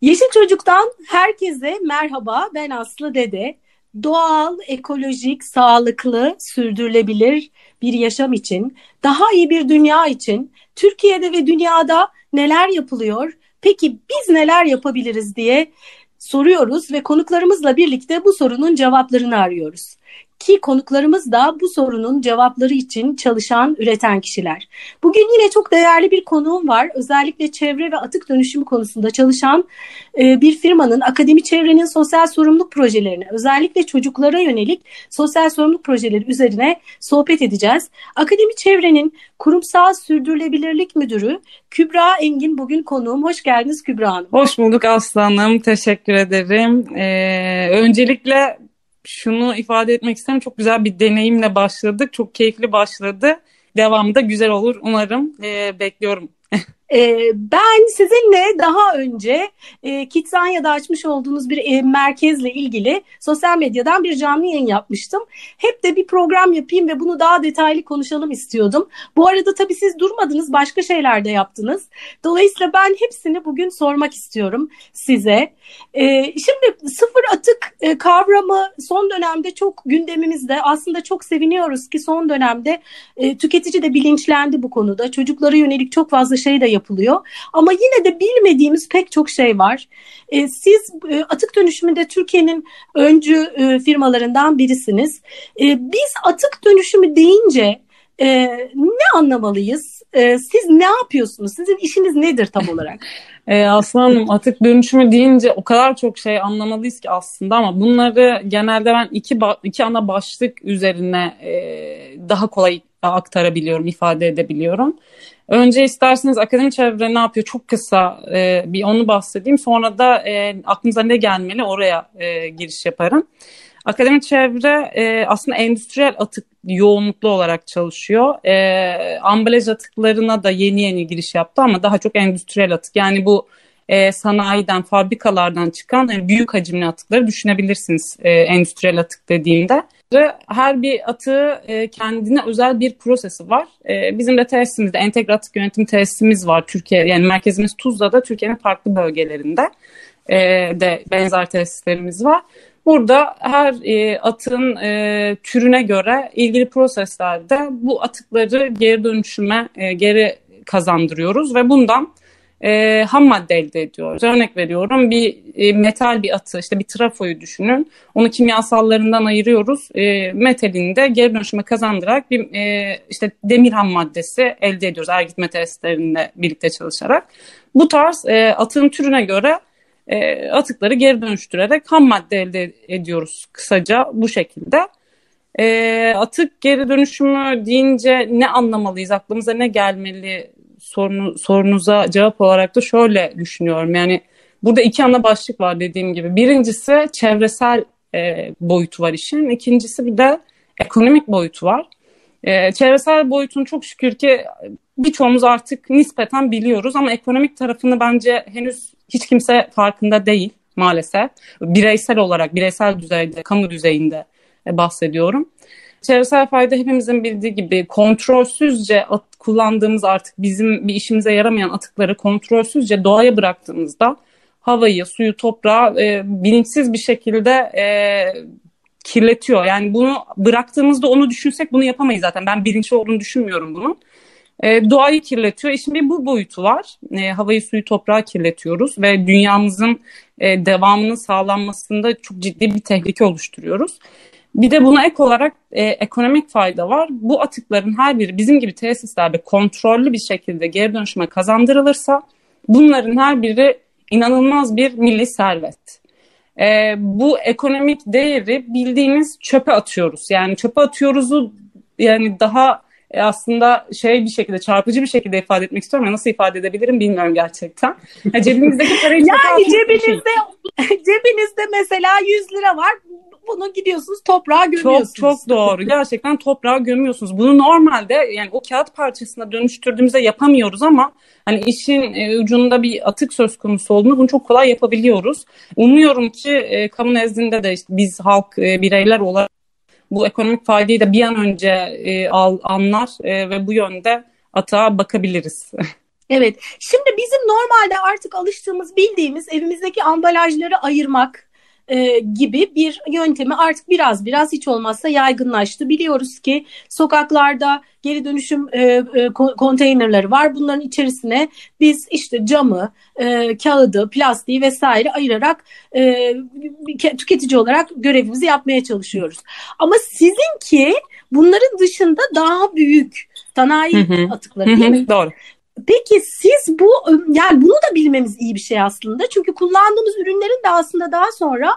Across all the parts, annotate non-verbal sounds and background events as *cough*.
Yeşil Çocuk'tan herkese merhaba. Ben Aslı Dede. Doğal, ekolojik, sağlıklı, sürdürülebilir bir yaşam için, daha iyi bir dünya için Türkiye'de ve dünyada neler yapılıyor? Peki biz neler yapabiliriz diye soruyoruz ve konuklarımızla birlikte bu sorunun cevaplarını arıyoruz ki konuklarımız da bu sorunun cevapları için çalışan, üreten kişiler. Bugün yine çok değerli bir konuğum var. Özellikle çevre ve atık dönüşümü konusunda çalışan e, bir firmanın akademi çevrenin sosyal sorumluluk projelerini, özellikle çocuklara yönelik sosyal sorumluluk projeleri üzerine sohbet edeceğiz. Akademi çevrenin kurumsal sürdürülebilirlik müdürü Kübra Engin bugün konuğum. Hoş geldiniz Kübra Hanım. Hoş bulduk Aslanım. Teşekkür ederim. Ee, öncelikle şunu ifade etmek isterim. Çok güzel bir deneyimle başladık. Çok keyifli başladı. Devamı da güzel olur umarım. Ee, bekliyorum. E, ben sizinle daha önce e, Kidzanya'da açmış olduğunuz bir merkezle ilgili sosyal medyadan bir canlı yayın yapmıştım. Hep de bir program yapayım ve bunu daha detaylı konuşalım istiyordum. Bu arada tabii siz durmadınız, başka şeyler de yaptınız. Dolayısıyla ben hepsini bugün sormak istiyorum size. E, şimdi sıfır atık e, kavramı son dönemde çok gündemimizde. Aslında çok seviniyoruz ki son dönemde e, tüketici de bilinçlendi bu konuda. Çocuklara yönelik çok fazla şey de yapılıyor. Ama yine de bilmediğimiz pek çok şey var. E, siz e, atık dönüşümünde Türkiye'nin öncü e, firmalarından birisiniz. E, biz atık dönüşümü deyince e, ne anlamalıyız? E, siz ne yapıyorsunuz? Sizin işiniz nedir tam olarak? *laughs* e, Aslanım atık dönüşümü deyince o kadar çok şey anlamalıyız ki aslında ama bunları genelde ben iki, iki ana başlık üzerine e, daha kolay aktarabiliyorum, ifade edebiliyorum. Önce isterseniz akademi çevre ne yapıyor? Çok kısa e, bir onu bahsedeyim. Sonra da e, aklınıza ne gelmeli oraya e, giriş yaparım. Akademi çevre e, aslında endüstriyel atık yoğunluklu olarak çalışıyor. E, ambalaj atıklarına da yeni yeni giriş yaptı ama daha çok endüstriyel atık. Yani bu e, sanayiden, fabrikalardan çıkan yani büyük hacimli atıkları düşünebilirsiniz e, endüstriyel atık dediğimde. Her bir atığı e, kendine özel bir prosesi var. E, bizim de tesisimizde entegre atık yönetim tesisimiz var. Türkiye yani merkezimiz Tuzla'da Türkiye'nin farklı bölgelerinde e, de benzer tesislerimiz var. Burada her e, atığın e, türüne göre ilgili proseslerde bu atıkları geri dönüşüme e, geri kazandırıyoruz ve bundan e, ham madde elde ediyoruz. Örnek veriyorum bir e, metal bir atı işte bir trafoyu düşünün. Onu kimyasallarından ayırıyoruz. E, metalini de geri dönüşüme kazandırarak bir e, işte demir ham maddesi elde ediyoruz. Ergitme testlerinde birlikte çalışarak. Bu tarz e, atığın türüne göre e, atıkları geri dönüştürerek ham madde elde ediyoruz kısaca bu şekilde. E, atık geri dönüşümü deyince ne anlamalıyız, aklımıza ne gelmeli sorunu, sorunuza cevap olarak da şöyle düşünüyorum. Yani burada iki ana başlık var dediğim gibi. Birincisi çevresel e, boyutu var işin. İkincisi bir de ekonomik boyutu var. E, çevresel boyutunu çok şükür ki birçoğumuz artık nispeten biliyoruz ama ekonomik tarafını bence henüz hiç kimse farkında değil maalesef. Bireysel olarak, bireysel düzeyde, kamu düzeyinde e, bahsediyorum. Çevresel fayda hepimizin bildiği gibi kontrolsüzce at, kullandığımız artık bizim bir işimize yaramayan atıkları kontrolsüzce doğaya bıraktığımızda havayı, suyu, toprağı e, bilinçsiz bir şekilde e, kirletiyor. Yani bunu bıraktığımızda onu düşünsek bunu yapamayız zaten. Ben bilinçli olduğunu düşünmüyorum bunun. E, doğayı kirletiyor. E şimdi bu boyutu var. E, havayı, suyu, toprağı kirletiyoruz ve dünyamızın e, devamının sağlanmasında çok ciddi bir tehlike oluşturuyoruz. Bir de buna ek olarak e, ekonomik fayda var. Bu atıkların her biri bizim gibi tesislerde kontrollü bir şekilde geri dönüşüme kazandırılırsa bunların her biri inanılmaz bir milli servet. E, bu ekonomik değeri bildiğiniz çöpe atıyoruz. Yani çöpe atıyoruzu yani daha e, aslında şey bir şekilde çarpıcı bir şekilde ifade etmek istiyorum ama nasıl ifade edebilirim bilmiyorum gerçekten. Ya cebimizdeki parayı yani cebinizde *laughs* cebinizde mesela 100 lira var bunu gidiyorsunuz toprağa gömüyorsunuz. Çok çok doğru. Gerçekten toprağa gömüyorsunuz. Bunu normalde yani o kağıt parçasına dönüştürdüğümüzde yapamıyoruz ama hani işin e, ucunda bir atık söz konusu olduğunu bunu çok kolay yapabiliyoruz. Umuyorum ki e, kamu nezdinde de işte biz halk e, bireyler olarak bu ekonomik faydayı da bir an önce e, al, anlar e, ve bu yönde atağa bakabiliriz. *laughs* Evet. Şimdi bizim normalde artık alıştığımız, bildiğimiz evimizdeki ambalajları ayırmak e, gibi bir yöntemi artık biraz biraz hiç olmazsa yaygınlaştı. Biliyoruz ki sokaklarda geri dönüşüm e, e, konteynerleri var. Bunların içerisine biz işte camı, e, kağıdı, plastiği vesaire ayırarak e, tüketici olarak görevimizi yapmaya çalışıyoruz. Ama sizinki bunların dışında daha büyük sanayi hı hı. atıkları değil mi? Doğru. Peki siz bu yani bunu da bilmemiz iyi bir şey aslında. Çünkü kullandığımız ürünlerin de aslında daha sonra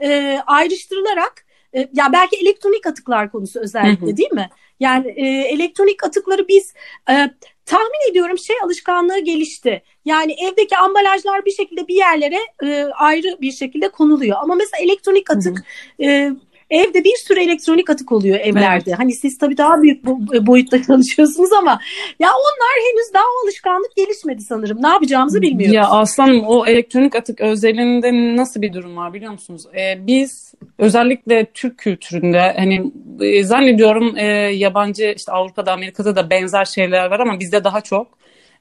e, ayrıştırılarak e, ya belki elektronik atıklar konusu özellikle hı hı. değil mi? Yani e, elektronik atıkları biz e, tahmin ediyorum şey alışkanlığı gelişti. Yani evdeki ambalajlar bir şekilde bir yerlere e, ayrı bir şekilde konuluyor. Ama mesela elektronik atık hı hı. E, Evde bir sürü elektronik atık oluyor evlerde. Evet. Hani siz tabii daha büyük boyutta çalışıyorsunuz ama ya onlar henüz daha alışkanlık gelişmedi sanırım. Ne yapacağımızı bilmiyoruz. Ya aslanım o elektronik atık özelinde nasıl bir durum var biliyor musunuz? Ee, biz özellikle Türk kültüründe hani e, zannediyorum e, yabancı işte Avrupa'da Amerika'da da benzer şeyler var ama bizde daha çok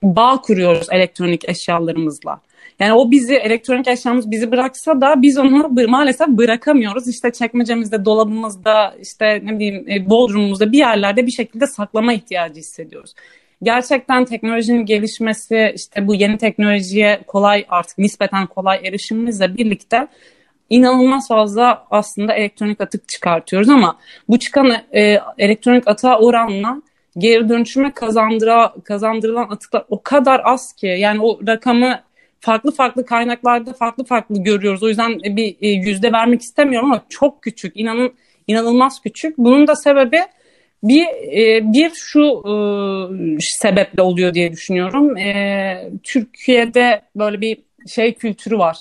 bağ kuruyoruz elektronik eşyalarımızla. Yani o bizi elektronik eşyamız bizi bıraksa da biz onu maalesef bırakamıyoruz. İşte çekmecemizde, dolabımızda, işte ne bileyim e, bodrumumuzda bir yerlerde bir şekilde saklama ihtiyacı hissediyoruz. Gerçekten teknolojinin gelişmesi, işte bu yeni teknolojiye kolay artık nispeten kolay erişimimizle birlikte inanılmaz fazla aslında elektronik atık çıkartıyoruz ama bu çıkan e, elektronik atığa oranla geri dönüşüme kazandıra, kazandırılan atıklar o kadar az ki yani o rakamı farklı farklı kaynaklarda farklı farklı görüyoruz. O yüzden bir e, yüzde vermek istemiyorum ama çok küçük, inanın inanılmaz küçük. Bunun da sebebi bir e, bir şu e, sebeple oluyor diye düşünüyorum. Türkiye'de böyle bir şey kültürü var.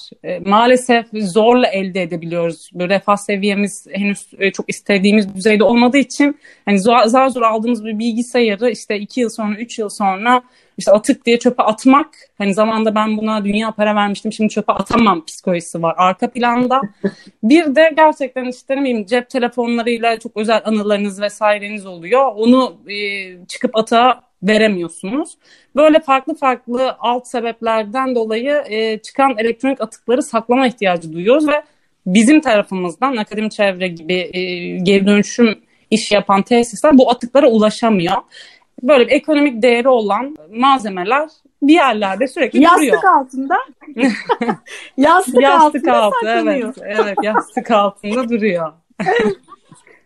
maalesef zorla elde edebiliyoruz. Böyle refah seviyemiz henüz çok istediğimiz düzeyde olmadığı için hani zor, zar zor aldığımız bir bilgisayarı işte iki yıl sonra, üç yıl sonra işte atık diye çöpe atmak hani zamanda ben buna dünya para vermiştim şimdi çöpe atamam psikolojisi var arka planda. *laughs* bir de gerçekten işte ne cep telefonlarıyla çok özel anılarınız vesaireniz oluyor. Onu e, çıkıp atağa veremiyorsunuz. Böyle farklı farklı alt sebeplerden dolayı e, çıkan elektronik atıkları saklama ihtiyacı duyuyoruz ve bizim tarafımızdan akademi çevre gibi e, geri dönüşüm iş yapan tesisler bu atıklara ulaşamıyor böyle bir ekonomik değeri olan malzemeler bir yerlerde sürekli yastık duruyor. Yastık altında. *laughs* yastık, yastık altında altı, saklanıyor. Evet, evet yastık altında duruyor. *laughs*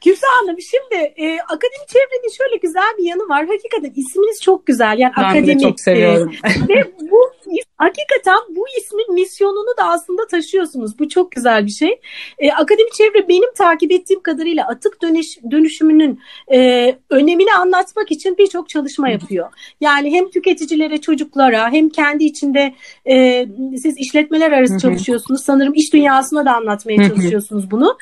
Güzel Hanım şimdi e, akademi çevrenin şöyle güzel bir yanı var. Hakikaten isminiz çok güzel. Yani ben akademi, de çok seviyorum. E, *laughs* ve bu hakikaten bu ismin misyonunu da aslında taşıyorsunuz. Bu çok güzel bir şey. E, akademi çevre benim takip ettiğim kadarıyla atık dönüş, dönüşümünün e, önemini anlatmak için birçok çalışma yapıyor. Yani hem tüketicilere, çocuklara hem kendi içinde e, siz işletmeler arası çalışıyorsunuz. Sanırım iş dünyasına da anlatmaya çalışıyorsunuz bunu.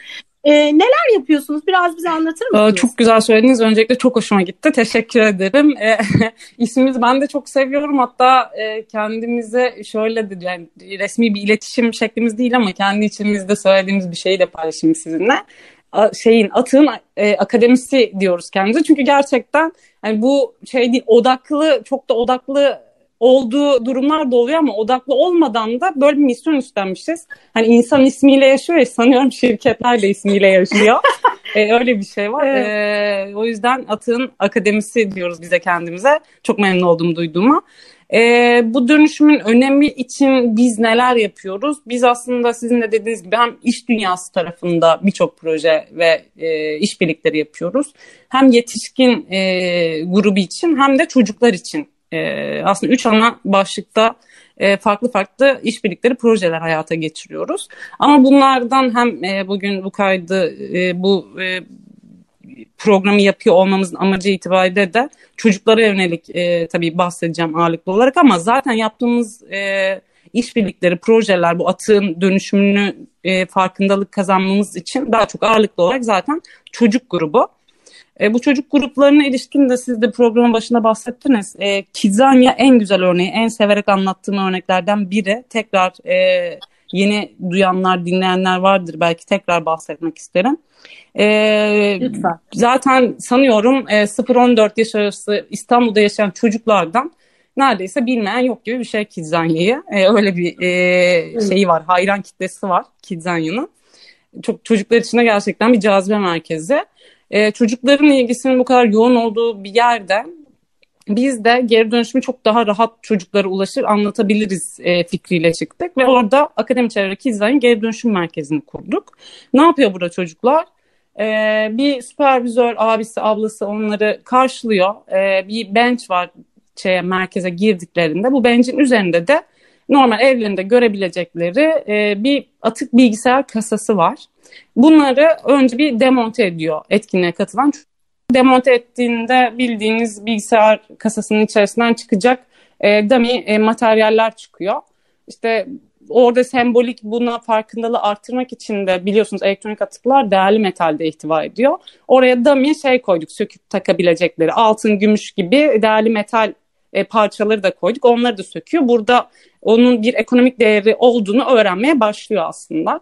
E, neler yapıyorsunuz? Biraz bize anlatır mısınız? Çok güzel söylediniz. Öncelikle çok hoşuma gitti. Teşekkür ederim. E, *laughs* ismimizi ben de çok seviyorum. Hatta e, kendimize şöyle de yani resmi bir iletişim şeklimiz değil ama kendi içimizde söylediğimiz bir şeyi de paylaşayım sizinle şeyin atığın e, akademisi diyoruz kendimize. Çünkü gerçekten yani bu şey değil odaklı çok da odaklı olduğu durumlar da oluyor ama odaklı olmadan da böyle bir misyon üstlenmişiz. Hani insan ismiyle yaşıyor ya sanıyorum şirketler de ismiyle yaşıyor. ee, *laughs* öyle bir şey var. Evet. Ee, o yüzden Atığın Akademisi diyoruz bize kendimize. Çok memnun oldum duyduğuma. Ee, bu dönüşümün önemi için biz neler yapıyoruz? Biz aslında sizin de dediğiniz gibi hem iş dünyası tarafında birçok proje ve e, işbirlikleri yapıyoruz. Hem yetişkin e, grubu için hem de çocuklar için e, aslında üç ana başlıkta e, farklı farklı işbirlikleri projeler hayata geçiriyoruz. Ama bunlardan hem e, bugün bu kaydı e, bu e, programı yapıyor olmamızın amacı itibariyle de çocuklara yönelik e, tabii bahsedeceğim ağırlıklı olarak ama zaten yaptığımız e, işbirlikleri, projeler bu atığın dönüşümünü e, farkındalık kazanmamız için daha çok ağırlıklı olarak zaten çocuk grubu. E, bu çocuk gruplarına ilişkin de siz de programın başında bahsettiniz. E, Kidzanya en güzel örneği, en severek anlattığım örneklerden biri. Tekrar e, yeni duyanlar, dinleyenler vardır. Belki tekrar bahsetmek isterim. E, Lütfen. Zaten sanıyorum e, 0-14 yaş arası İstanbul'da yaşayan çocuklardan neredeyse bilmeyen yok gibi bir şey Kidzanya'yı. E, öyle bir e, şeyi var, hayran kitlesi var Kidzanya'nın. Çok çocuklar için de gerçekten bir cazibe merkezi. E, çocukların ilgisinin bu kadar yoğun olduğu bir yerde biz de geri dönüşümü çok daha rahat çocuklara ulaşır anlatabiliriz e, fikriyle çıktık ve orada akademi çevre Kidzanya'nın geri dönüşüm merkezini kurduk. Ne yapıyor burada çocuklar? Ee, bir süpervizör abisi ablası onları karşılıyor. Ee, bir bench var şeye, merkeze girdiklerinde. Bu bench'in üzerinde de normal evlerinde görebilecekleri e, bir atık bilgisayar kasası var. Bunları önce bir demonte ediyor etkinliğe katılan. Demonte ettiğinde bildiğiniz bilgisayar kasasının içerisinden çıkacak e, dummy e, materyaller çıkıyor. İşte orada sembolik buna farkındalığı arttırmak için de biliyorsunuz elektronik atıklar değerli metalde ihtiva ediyor. Oraya dummy şey koyduk söküp takabilecekleri altın, gümüş gibi değerli metal e, parçaları da koyduk. Onları da söküyor. Burada onun bir ekonomik değeri olduğunu öğrenmeye başlıyor aslında.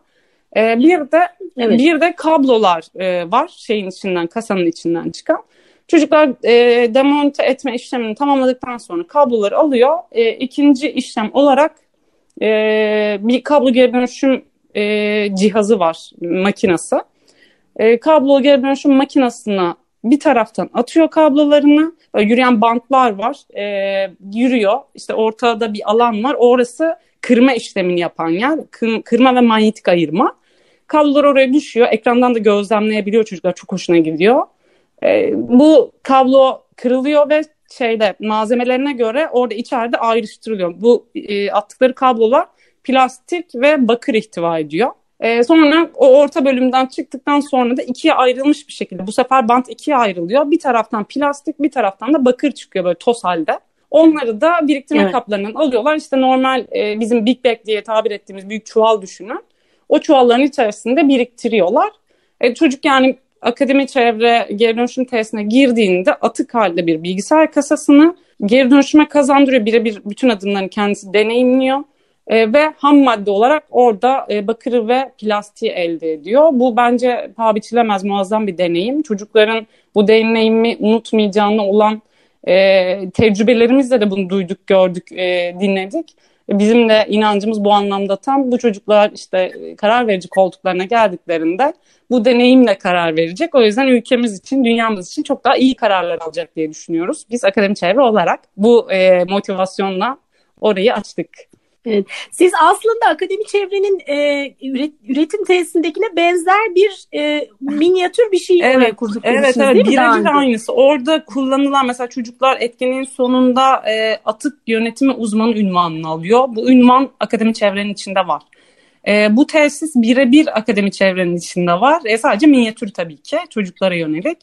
E, bir de evet. bir de kablolar e, var şeyin içinden, kasanın içinden çıkan. Çocuklar e, demonte etme işlemini tamamladıktan sonra kabloları alıyor. E, ikinci işlem olarak e, bir kablo geri dönüşüm e, cihazı var, makinası. E, kablo geri dönüşüm makinesine bir taraftan atıyor kablolarını. Böyle yürüyen bantlar var. E, yürüyor. İşte ortada bir alan var. Orası kırma işlemini yapan yer. Kır, kırma ve manyetik ayırma. Kablolar oraya düşüyor. Ekrandan da gözlemleyebiliyor çocuklar. Çok hoşuna gidiyor. E, bu kablo kırılıyor ve şeyde malzemelerine göre orada içeride ayrıştırılıyor. Bu e, attıkları kablolar plastik ve bakır ihtiva ediyor. E, sonra o orta bölümden çıktıktan sonra da ikiye ayrılmış bir şekilde bu sefer bant ikiye ayrılıyor. Bir taraftan plastik bir taraftan da bakır çıkıyor böyle toz halde. Onları da biriktirme evet. kaplarından alıyorlar. İşte normal e, bizim Big Bag diye tabir ettiğimiz büyük çuval düşünün. O çuvalların içerisinde biriktiriyorlar. E, çocuk yani akademi çevre geri dönüşüm tesisine girdiğinde atık halde bir bilgisayar kasasını geri dönüşüme kazandırıyor. Birebir bütün adımlarını kendisi deneyimliyor. E, ve ham madde olarak orada e, bakırı ve plastiği elde ediyor. Bu bence paha biçilemez muazzam bir deneyim. Çocukların bu deneyimi unutmayacağını olan e, tecrübelerimizle de bunu duyduk, gördük, e, dinledik. Bizim de inancımız bu anlamda tam bu çocuklar işte karar verici koltuklarına geldiklerinde bu deneyimle karar verecek. O yüzden ülkemiz için, dünyamız için çok daha iyi kararlar alacak diye düşünüyoruz. Biz akademi çevre olarak bu e, motivasyonla orayı açtık. Evet. Siz aslında akademi çevrenin e, üret, üretim tesisindekine benzer bir e, minyatür bir şey evet, kurduk. Evet, evet. Birebir aynısı. Orada kullanılan mesela çocuklar etkinliğin sonunda e, atık yönetimi uzmanı ünvanını alıyor. Bu ünvan akademi çevrenin içinde var. E, bu tesis birebir akademi çevrenin içinde var. E, sadece minyatür tabii ki çocuklara yönelik.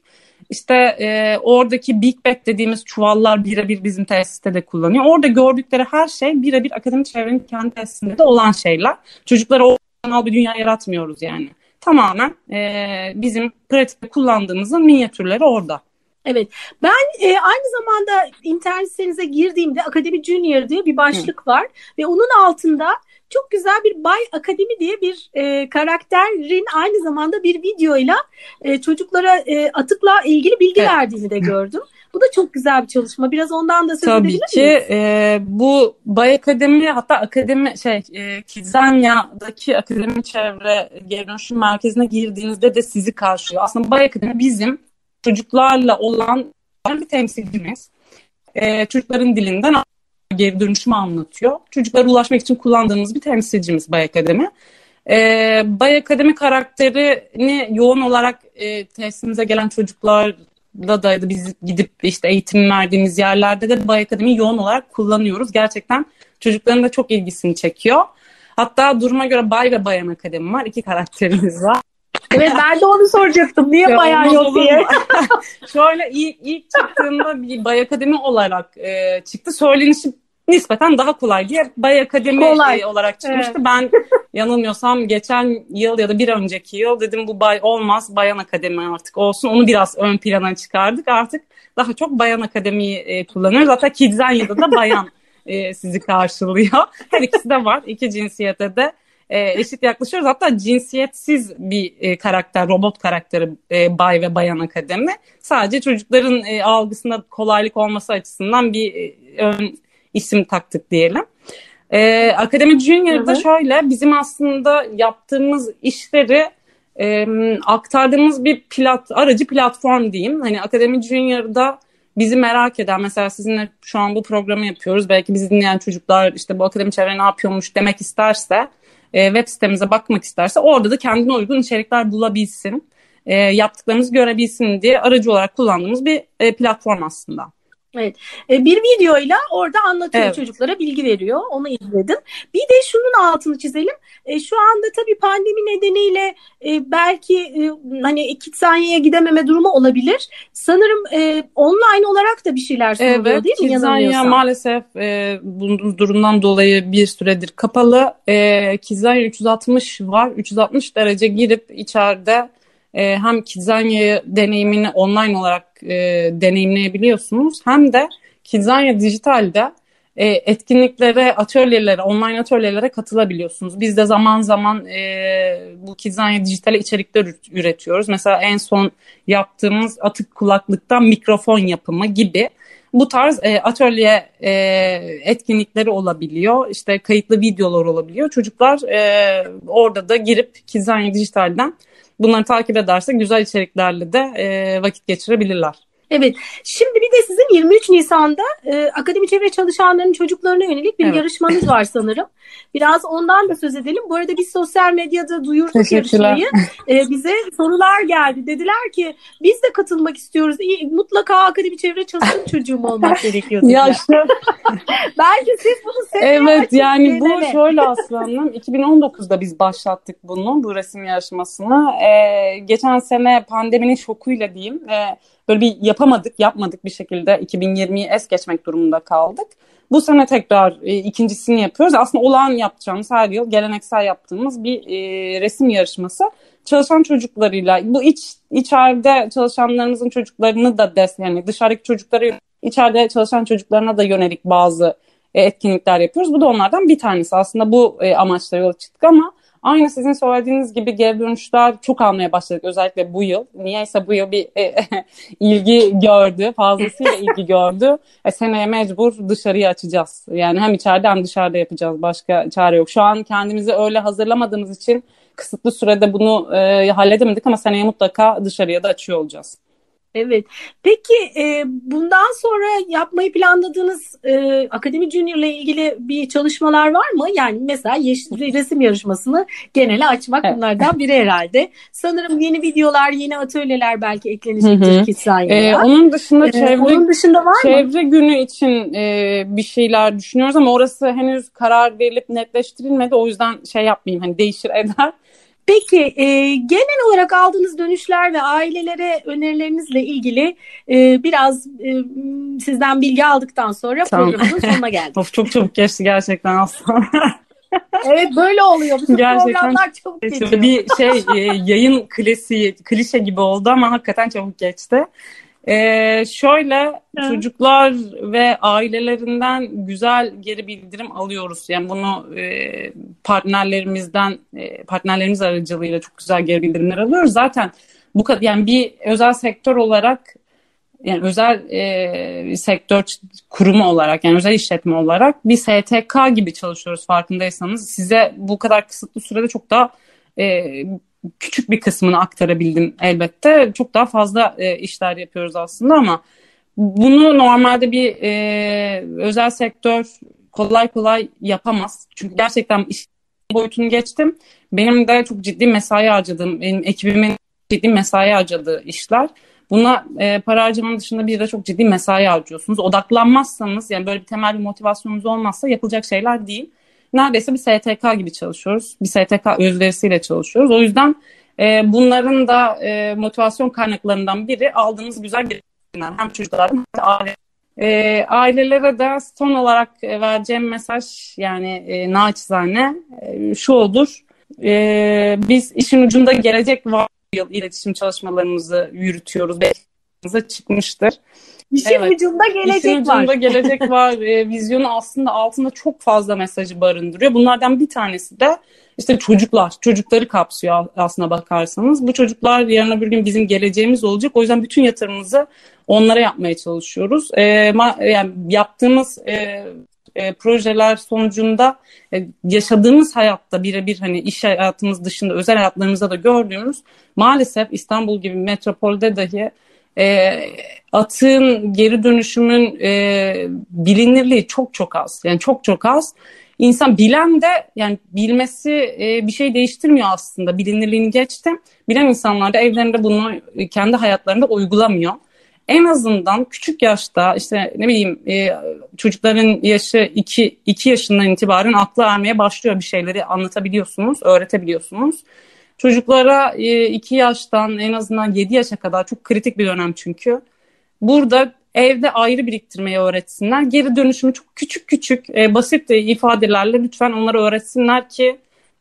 İşte e, oradaki Big Bag dediğimiz çuvallar birebir bizim tesiste de kullanıyor. Orada gördükleri her şey birebir akademik çevrenin kendi tesisinde de olan şeyler. Çocuklara o sanal bir dünya yaratmıyoruz yani. Tamamen e, bizim pratikte kullandığımızın minyatürleri orada. Evet. Ben e, aynı zamanda internet sitenize girdiğimde Akademi Junior diye bir başlık Hı. var ve onun altında çok güzel bir Bay Akademi diye bir e, karakterin aynı zamanda bir videoyla e, çocuklara e, atıkla ilgili bilgi evet. verdiğini de gördüm. Bu da çok güzel bir çalışma. Biraz ondan da söz Tabii edebilir ki e, bu Bay Akademi hatta akademi şey e, Kidzanya'daki akademi çevre geri dönüşüm merkezine girdiğinizde de sizi karşılıyor. Aslında Bay Akademi bizim çocuklarla olan bir temsilcimiz. E, çocukların dilinden geri dönüşümü anlatıyor. Çocuklara ulaşmak için kullandığımız bir temsilcimiz Bay Akademi. Ee, Bay Akademi karakterini yoğun olarak e, tesisimize gelen çocuklarla da biz gidip işte eğitim verdiğimiz yerlerde de Bay Akademi yoğun olarak kullanıyoruz. Gerçekten çocukların da çok ilgisini çekiyor. Hatta duruma göre Bay ve Bayan Akademi var. İki karakterimiz var. Evet ben de onu soracaktım. Niye bayan yok diye. *laughs* Şöyle ilk, ilk çıktığında bir Bay Akademi olarak e, çıktı. Söylenişi nispeten daha kolay diye Bay Akademi kolay. olarak çıkmıştı. Evet. Ben *laughs* yanılmıyorsam geçen yıl ya da bir önceki yıl dedim bu bay olmaz Bayan Akademi artık olsun. Onu biraz ön plana çıkardık. Artık daha çok Bayan Akademi'yi e, kullanıyoruz. Hatta Kidzanya'da da Bayan *laughs* e, sizi karşılıyor. *laughs* Her ikisi de var. İki cinsiyete de e, eşit yaklaşıyoruz. Hatta cinsiyetsiz bir e, karakter, robot karakteri e, Bay ve Bayan Akademi. Sadece çocukların e, algısında kolaylık olması açısından bir e, ön isim taktık diyelim. E, Akademi Junior'da şöyle bizim aslında yaptığımız işleri e, aktardığımız bir plat, aracı platform diyeyim. Hani Akademi Junior'da bizi merak eden mesela sizinle şu an bu programı yapıyoruz. Belki bizi dinleyen çocuklar işte bu akademi çevre ne yapıyormuş demek isterse e, web sitemize bakmak isterse orada da kendine uygun içerikler bulabilsin. E, yaptıklarımızı görebilsin diye aracı olarak kullandığımız bir e, platform aslında. Evet. E, bir videoyla orada anlatıyor evet. çocuklara bilgi veriyor. Onu izledim. Bir de şunun altını çizelim. E, şu anda tabii pandemi nedeniyle e, belki hani Kitsanya'ya gidememe durumu olabilir. Sanırım online olarak da bir şeyler sunuluyor evet, değil mi? Kitsanya maalesef bulunduğumuz durumdan dolayı bir süredir kapalı. Kitsanya 360 var. 360 derece girip içeride e, hem Kidzanya deneyimini online olarak e, deneyimleyebiliyorsunuz hem de Kidzanya Dijital'de e, etkinliklere, atölyelere, online atölyelere katılabiliyorsunuz. Biz de zaman zaman e, bu Kidzanya Dijital'e içerikler üretiyoruz. Mesela en son yaptığımız atık kulaklıktan mikrofon yapımı gibi bu tarz e, atölye e, etkinlikleri olabiliyor. İşte kayıtlı videolar olabiliyor. Çocuklar e, orada da girip Kidzanya Dijital'den bunları takip ederse güzel içeriklerle de e, vakit geçirebilirler. Evet. Şimdi bir de sizin 23 Nisan'da e, akademi çevre çalışanlarının çocuklarına yönelik bir evet. yarışmanız var sanırım. Biraz ondan da söz edelim. Bu arada biz sosyal medyada duyurduk yarışmayı. E, bize sorular geldi. Dediler ki biz de katılmak istiyoruz. İyi, mutlaka akademi çevre çalışan çocuğum olmak *laughs* gerekiyor. ya işte. *laughs* Belki siz bunu Evet yani bu deneme. şöyle aslında *laughs* 2019'da biz başlattık bunu bu resim yarışmasını. Ee, geçen sene pandeminin şokuyla diyeyim. E, böyle bir yapamadık, yapmadık bir şekilde 2020'yi es geçmek durumunda kaldık. Bu sene tekrar e, ikincisini yapıyoruz. Aslında olağan yapacağımız her yıl geleneksel yaptığımız bir e, resim yarışması. Çalışan çocuklarıyla bu iç içeride çalışanlarımızın çocuklarını da des yani dışarıdaki çocukları içeride çalışan çocuklarına da yönelik bazı e, etkinlikler yapıyoruz. Bu da onlardan bir tanesi. Aslında bu e, amaçla yola çıktık ama Aynı sizin söylediğiniz gibi geri dönüşler çok almaya başladık özellikle bu yıl. Niyeyse bu yıl bir e, *laughs* ilgi gördü, fazlasıyla ilgi gördü. E, seneye mecbur dışarıya açacağız. Yani hem içeride hem dışarıda yapacağız. Başka çare yok. Şu an kendimizi öyle hazırlamadığımız için kısıtlı sürede bunu e, halledemedik ama seneye mutlaka dışarıya da açıyor olacağız. Evet. Peki e, bundan sonra yapmayı planladığınız e, Akademi Junior ile ilgili bir çalışmalar var mı? Yani mesela yeşil resim yarışmasını genele açmak evet. bunlardan biri herhalde. Sanırım yeni videolar, yeni atölyeler belki eklenecektir ki Ee, onun dışında ee, çevre, onun dışında var çevre mı? günü için e, bir şeyler düşünüyoruz ama orası henüz karar verilip netleştirilmedi. O yüzden şey yapmayayım hani değişir eder. Peki e, genel olarak aldığınız dönüşler ve ailelere önerilerinizle ilgili e, biraz e, sizden bilgi aldıktan sonra tamam. programımızın sonuna geldik. *laughs* of çok çabuk geçti gerçekten aslında. *laughs* evet böyle oluyor. Bütün gerçekten programlar çabuk geçiyor. Bir şey e, yayın klasiği, klişe gibi oldu ama hakikaten çabuk geçti. Ee, şöyle evet. çocuklar ve ailelerinden güzel geri bildirim alıyoruz. Yani bunu e, partnerlerimizden e, partnerlerimiz aracılığıyla çok güzel geri bildirimler alıyoruz. Zaten bu kadar yani bir özel sektör olarak yani özel e, sektör kurumu olarak yani özel işletme olarak bir STK gibi çalışıyoruz farkındaysanız. Size bu kadar kısıtlı sürede çok daha e, küçük bir kısmını aktarabildim elbette. Çok daha fazla e, işler yapıyoruz aslında ama bunu normalde bir e, özel sektör kolay kolay yapamaz. Çünkü gerçekten iş boyutunu geçtim. Benim de çok ciddi mesai harcadığım, benim ekibimin ciddi mesai harcadığı işler. Buna e, para harcamanın dışında bir de çok ciddi mesai harcıyorsunuz. Odaklanmazsanız yani böyle bir temel bir motivasyonunuz olmazsa yapılacak şeyler değil neredeyse bir STK gibi çalışıyoruz. Bir STK özverisiyle çalışıyoruz. O yüzden e, bunların da e, motivasyon kaynaklarından biri aldığımız güzel gelişimler. Hem çocukların hem de aile. E, ailelere de son olarak e, vereceğim mesaj yani e, naçizane e, şu olur. E, biz işin ucunda gelecek var yıl iletişim çalışmalarımızı yürütüyoruz. Belki çıkmıştır. İşin evet. ucunda gelecek İşin var. ucunda *laughs* gelecek var. E, vizyonu aslında altında çok fazla mesajı barındırıyor. Bunlardan bir tanesi de işte çocuklar. Çocukları kapsıyor aslına bakarsanız. Bu çocuklar yarın öbür gün bizim geleceğimiz olacak. O yüzden bütün yatırımımızı onlara yapmaya çalışıyoruz. E, ma, yani yaptığımız e, e, projeler sonucunda e, yaşadığımız hayatta birebir hani iş hayatımız dışında özel hayatlarımızda da gördüğümüz maalesef İstanbul gibi metropolde dahi e, atığın geri dönüşümün e, bilinirliği çok çok az. Yani çok çok az. İnsan bilen de yani bilmesi e, bir şey değiştirmiyor aslında. Bilinirliğini geçti. Bilen insanlar da evlerinde bunu kendi hayatlarında uygulamıyor. En azından küçük yaşta işte ne bileyim e, çocukların yaşı 2 2 yaşından itibaren aklı ermeye başlıyor bir şeyleri anlatabiliyorsunuz, öğretebiliyorsunuz. Çocuklara 2 e, yaştan en azından 7 yaşa kadar çok kritik bir dönem çünkü. Burada evde ayrı biriktirmeyi öğretsinler. Geri dönüşümü çok küçük küçük e, basit ifadelerle lütfen onlara öğretsinler ki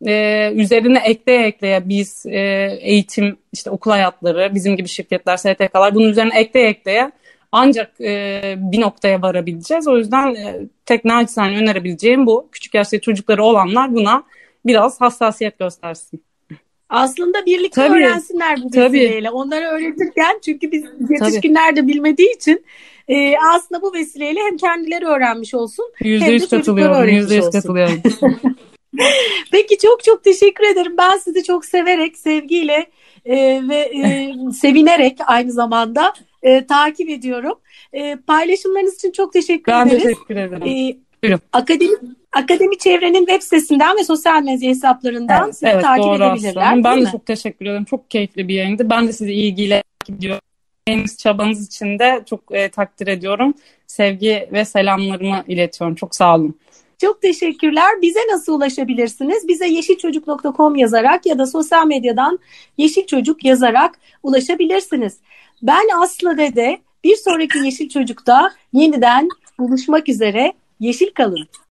e, üzerine ekleye ekleye biz eğitim işte okul hayatları bizim gibi şirketler STK'lar bunun üzerine ekleye ekleye ancak e, bir noktaya varabileceğiz. O yüzden e, tek naçizane önerebileceğim bu. Küçük yaşta çocukları olanlar buna biraz hassasiyet göstersin. Aslında birlikte tabii, öğrensinler bu vesileyle. Tabii. Onları öğretirken çünkü biz yetişkinler de bilmediği için e, aslında bu vesileyle hem kendileri öğrenmiş olsun %100 hem de çocukları öğrenmiş %100 olsun. katılıyorum. *laughs* Peki çok çok teşekkür ederim. Ben sizi çok severek, sevgiyle e, ve e, *laughs* sevinerek aynı zamanda e, takip ediyorum. E, paylaşımlarınız için çok teşekkür ben ederiz. Ben teşekkür ederim. E, Buyurun. Akademi, Akademi Çevre'nin web sitesinden ve sosyal medya hesaplarından evet, sizi evet, takip doğru edebilirler. Aslında. Ben de mi? çok teşekkür ederim. Çok keyifli bir yayındı. Ben de sizi ilgiyle gidiyorum. Çabanız için de çok e, takdir ediyorum. Sevgi ve selamlarımı iletiyorum. Çok sağ olun. Çok teşekkürler. Bize nasıl ulaşabilirsiniz? Bize yeşilçocuk.com yazarak ya da sosyal medyadan Yeşil Çocuk yazarak ulaşabilirsiniz. Ben Aslı Dede bir sonraki Yeşil Çocuk'ta yeniden buluşmak üzere. Yeşil kalın.